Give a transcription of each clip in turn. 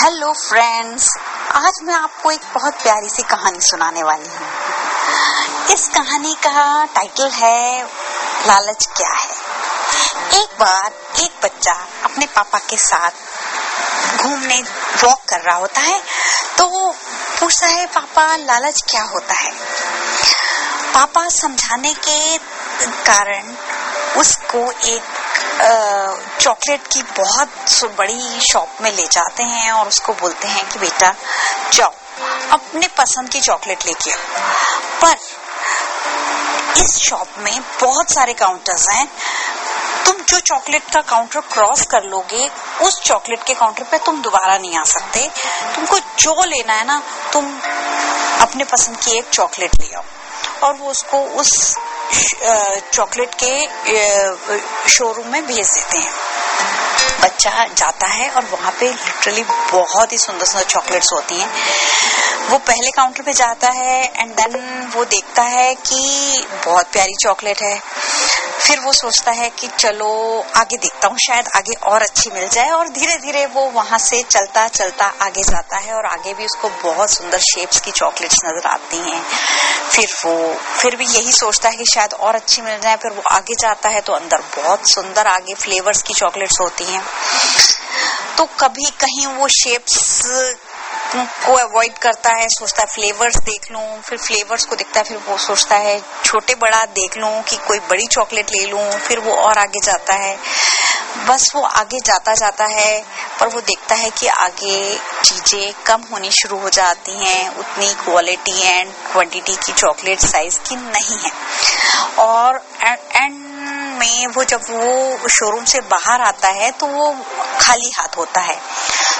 Friends आज मैं आपको एक बहुत प्यारी सी कहानी सुनाने वाली हूँ। इस कहानी का टाइटल है, लालच क्या है? एक बार एक बच्चा अपने पापा के साथ घूमने वॉक कर रहा होता है तो पूछता है, पापा, लालच क्या होता है? पापा समझाने के कारण उसको एक चॉकलेट की बहुत बड़ी शॉप में ले जाते हैं और उसको बोलते हैं कि बेटा, जाओ, अपने पसंद की चॉकलेट लेके आओ। पर इस शॉप में बहुत सारे काउंटर्स हैं। तुम जो चॉकलेट का काउंटर क्रॉस कर लोगे, उस चॉकलेट के काउंटर पे तुम दोबारा नहीं आ सकते। तुमको जो लेना है ना, तुम अपने पसंद की एक चॉकलेट ले आओ। और वो उसको उस चॉकलेट के शोरूम में भेज देते हैं। बच्चा जाता है और वहाँ पे लिटरली बहुत ही सुंदर सुंदर चॉकलेट्स होती हैं। वो पहले काउंटर पे जाता है एंड देन वो देखता है कि बहुत प्यारी चॉकलेट है। फिर वो सोचता है कि चलो आगे देखता हूँ, शायद आगे और अच्छी मिल जाए और धीरे धीरे वो वहाँ से चलता चलता आगे जाता है और आगे भी उसको बहुत सुंदर शेप्स की चॉकलेट्स नज़र आती हैं। फिर वो, फिर भी यही सोचता है कि शायद और अच्छी मिल जाए, फिर वो आगे जाता है तो अंदर बहुत सुंदर आगे फ्लेवर्स की चॉकलेट्स होती हैं। तो कभी कहीं वो शेप्स को अवॉइड करता है, सोचता है फ्लेवर्स देख लूँ, फिर फ्लेवर्स को देखता है, फिर वो सोचता है छोटे बड़ा देख लूँ कि कोई बड़ी चॉकलेट ले लूँ, फिर वो और आगे जाता है। बस वो आगे जाता जाता है, पर वो देखता है कि आगे चीज़ें कम होनी शुरू हो जाती हैं, उतनी क्वालिटी एंड क्वांटिटी की चॉकलेट साइज़ की नहीं है। और एंड में वो जब वो शोरूम से बाहर आता है तो वो खाली हाथ होता है।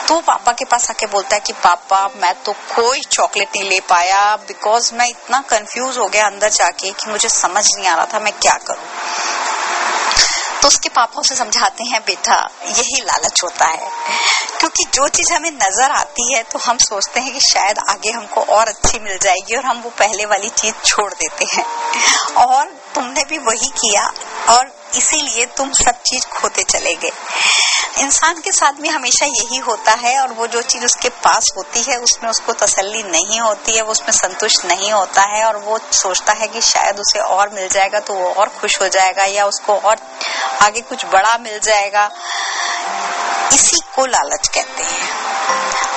तो पापा के पास आके बोलता है कि, पापा, मैं तो कोई चॉकलेट नहीं ले पाया बिकॉज़ मैं इतना कंफ्यूज हो गया अंदर जाके कि मुझे समझ नहीं आ रहा था मैं क्या करूँ? तो उसके पापा उसे समझाते हैं, बेटा, यही लालच होता है, क्योंकि जो चीज़ हमें नज़र आती है तो हम सोचते हैं कि शायद आगे हमको और अच्छी मिल जाएगी और हम वो पहले वाली चीज़ छोड़ देते हैं। और तुमने भी वही किया, और इसीलिए तुम सब चीज़ खोते चले गए। इंसान के साथ में हमेशा यही होता है और वो जो चीज़ उसके पास होती है, उसमें उसको तसल्ली नहीं होती है, वो उसमें संतुष्ट नहीं होता है और वो सोचता है कि शायद उसे और मिल जाएगा तो वो और खुश हो जाएगा या उसको और आगे कुछ बड़ा मिल जाएगा। इसी को लालच कहते हैं।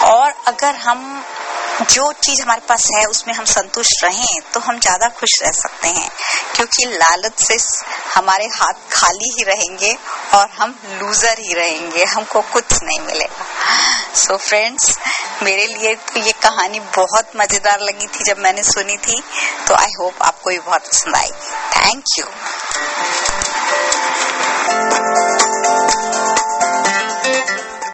और अगर हम जो चीज़ हमारे पास है, उसमें हम संतुष्ट रहें तो हम ज़्यादा खुश रह सकते हैं। क्योंकि लालच से हमारे हाथ खाली ही रहेंगे और हम लूजर ही रहेंगे, हमको कुछ नहीं मिलेगा। सो so फ्रेंड्स मेरे लिए तो ये कहानी बहुत मज़ेदार लगी थी जब मैंने सुनी थी तो आई होप आपको ये बहुत पसंद आएगी थैंक यू